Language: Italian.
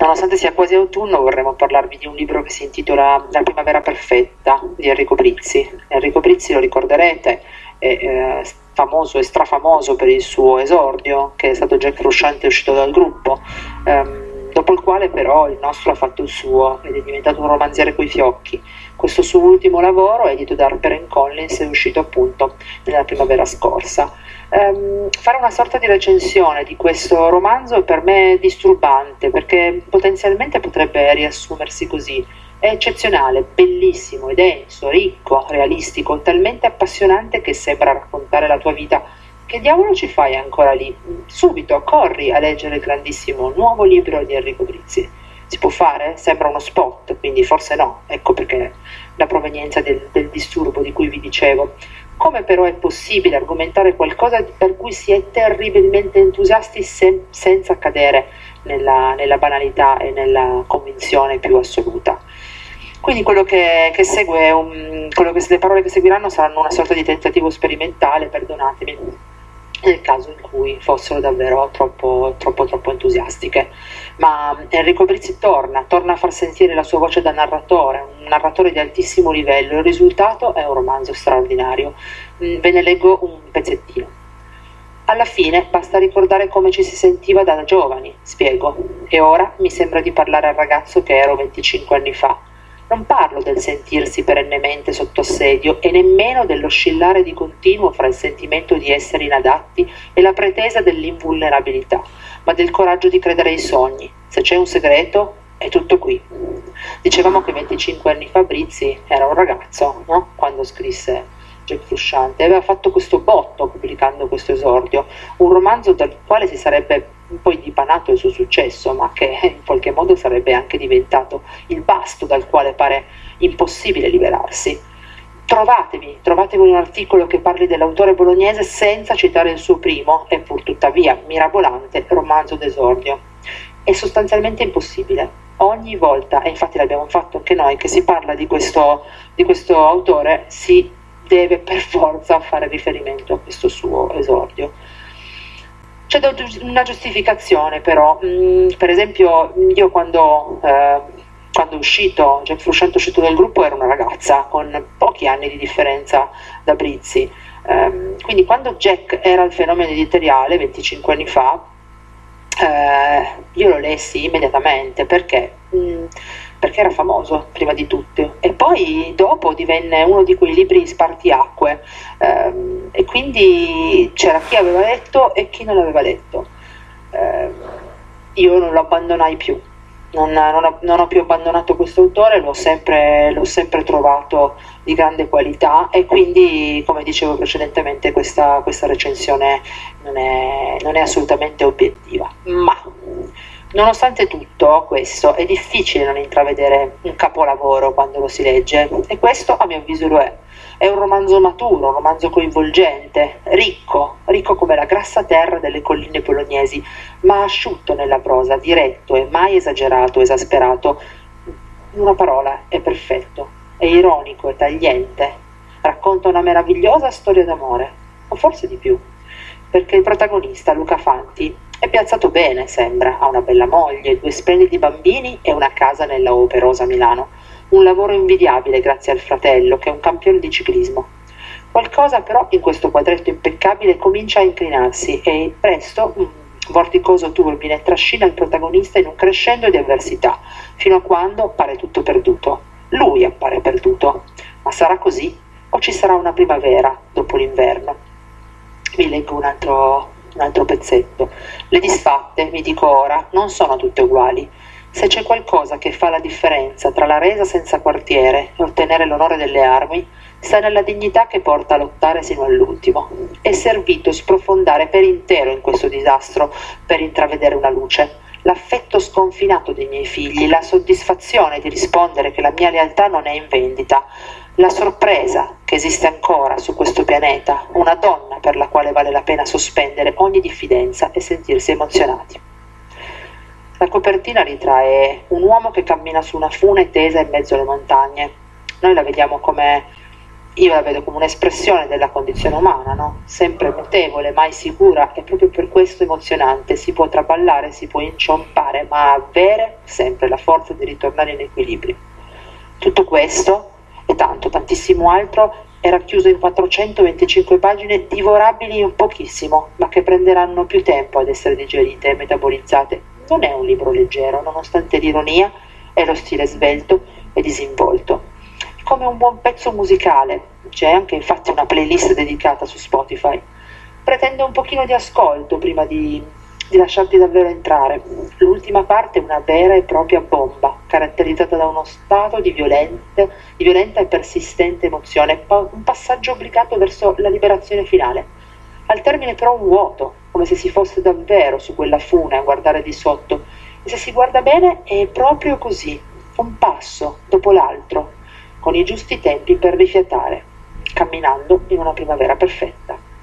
Nonostante sia quasi autunno, vorremmo parlarvi di un libro che si intitola La primavera perfetta di Enrico Brizzi. Enrico Brizzi, lo ricorderete, è eh, famoso e strafamoso per il suo esordio, che è stato Jack Frusciante uscito dal gruppo. Um, dopo il quale però il nostro ha fatto il suo ed è diventato un romanziere coi fiocchi. Questo suo ultimo lavoro, edito da Harper Collins, è uscito appunto nella primavera scorsa. Um, fare una sorta di recensione di questo romanzo per me è disturbante perché potenzialmente potrebbe riassumersi così. È eccezionale, bellissimo, è denso, ricco, realistico, talmente appassionante che sembra raccontare la tua vita che diavolo ci fai ancora lì? Subito, corri a leggere il grandissimo nuovo libro di Enrico Brizzi. Si può fare? Sembra uno spot, quindi forse no. Ecco perché la provenienza del, del disturbo di cui vi dicevo. Come però è possibile argomentare qualcosa per cui si è terribilmente entusiasti sen- senza cadere nella, nella, banalità e nella convinzione più assoluta? Quindi che, che segue, quello che, le parole che seguiranno saranno una sorta di tentativo sperimentale, perdonatemi, nel caso in cui fossero davvero troppo, troppo, troppo entusiastiche. Ma Enrico Brizzi torna, torna a far sentire la sua voce da narratore, un narratore di altissimo livello. Il risultato è un romanzo straordinario. Mm, ve ne leggo un pezzettino. Alla fine basta ricordare come ci si sentiva da giovani, spiego, e ora mi sembra di parlare al ragazzo che ero 25 anni fa non parlo del sentirsi perennemente sotto assedio e nemmeno dell'oscillare di continuo fra il sentimento di essere inadatti e la pretesa dell'invulnerabilità, ma del coraggio di credere ai sogni. Se c'è un segreto, è tutto qui. Dicevamo che 25 anni fa Brizzi era un ragazzo, no? Quando scrisse Jack Frusciante, aveva fatto questo botto pubblicando questo esordio, un romanzo dal quale si sarebbe poi dipanato il suo successo, ma che in qualche modo sarebbe anche diventato il basto dal quale pare impossibile liberarsi. Trovatevi, trovatevi un articolo che parli dell'autore bolognese senza citare il suo primo e pur tuttavia mirabolante romanzo d'esordio. È sostanzialmente impossibile. Ogni volta, e infatti l'abbiamo fatto anche noi, che si parla di questo, di questo autore, si deve per forza fare riferimento a questo suo esordio. C'è una giustificazione però, mm, per esempio io quando, eh, quando è uscito, Jack Frusciante è uscito dal gruppo ero una ragazza con pochi anni di differenza da Brizzi, eh, quindi quando Jack era il fenomeno editoriale 25 anni fa, eh, io lo lessi immediatamente perché... Mm, perché era famoso prima di tutto e poi dopo divenne uno di quei libri spartiacque ehm, e quindi c'era chi aveva letto e chi non l'aveva letto. Eh, io non lo abbandonai più, non, non, ho, non ho, più abbandonato questo autore, l'ho sempre, l'ho sempre, trovato di grande qualità e quindi, come dicevo precedentemente, questa, questa recensione non è, non è assolutamente obiettiva. Ma Nonostante tutto questo, è difficile non intravedere un capolavoro quando lo si legge, e questo a mio avviso lo è. È un romanzo maturo, un romanzo coinvolgente, ricco, ricco come la grassa terra delle colline bolognesi, ma asciutto nella prosa, diretto e mai esagerato, esasperato. In una parola, è perfetto, è ironico, è tagliente, racconta una meravigliosa storia d'amore, o forse di più, perché il protagonista, Luca Fanti, è piazzato bene, sembra, ha una bella moglie, due splendidi bambini e una casa nella operosa Milano. Un lavoro invidiabile grazie al fratello, che è un campione di ciclismo. Qualcosa però in questo quadretto impeccabile comincia a inclinarsi e presto un vorticoso turbine trascina il protagonista in un crescendo di avversità, fino a quando pare tutto perduto. Lui appare perduto. Ma sarà così? O ci sarà una primavera dopo l'inverno? Vi leggo un altro un altro pezzetto. Le disfatte, vi dico ora, non sono tutte uguali. Se c'è qualcosa che fa la differenza tra la resa senza quartiere e ottenere l'onore delle armi, sta nella dignità che porta a lottare sino all'ultimo. È servito sprofondare per intero in questo disastro per intravedere una luce. L'affetto sconfinato dei miei figli, la soddisfazione di rispondere che la mia lealtà non è in vendita, la sorpresa che esiste ancora su questo pianeta una donna per la quale vale la pena sospendere ogni diffidenza e sentirsi emozionati. La copertina ritrae un uomo che cammina su una fune tesa in mezzo alle montagne. Noi la vediamo come io la vedo come un'espressione della condizione umana, no? sempre mutevole, mai sicura e proprio per questo emozionante. Si può traballare, si può inciampare, ma avere sempre la forza di ritornare in equilibrio. Tutto questo e tanto, tantissimo altro è racchiuso in 425 pagine divorabili in pochissimo, ma che prenderanno più tempo ad essere digerite e metabolizzate. Non è un libro leggero, nonostante l'ironia e lo stile svelto e disinvolto come un buon pezzo musicale, c'è anche infatti una playlist dedicata su Spotify. Pretende un pochino di ascolto prima di, di lasciarti davvero entrare. L'ultima parte è una vera e propria bomba, caratterizzata da uno stato di, violente, di violenta e persistente emozione, un passaggio obbligato verso la liberazione finale. Al termine però un vuoto, come se si fosse davvero su quella fune a guardare di sotto. E se si guarda bene è proprio così, un passo dopo l'altro, con i giusti tempi per rifiatare, camminando in una primavera perfetta.